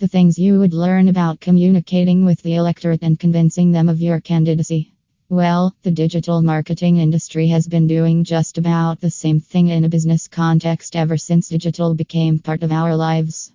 The things you would learn about communicating with the electorate and convincing them of your candidacy. Well, the digital marketing industry has been doing just about the same thing in a business context ever since digital became part of our lives.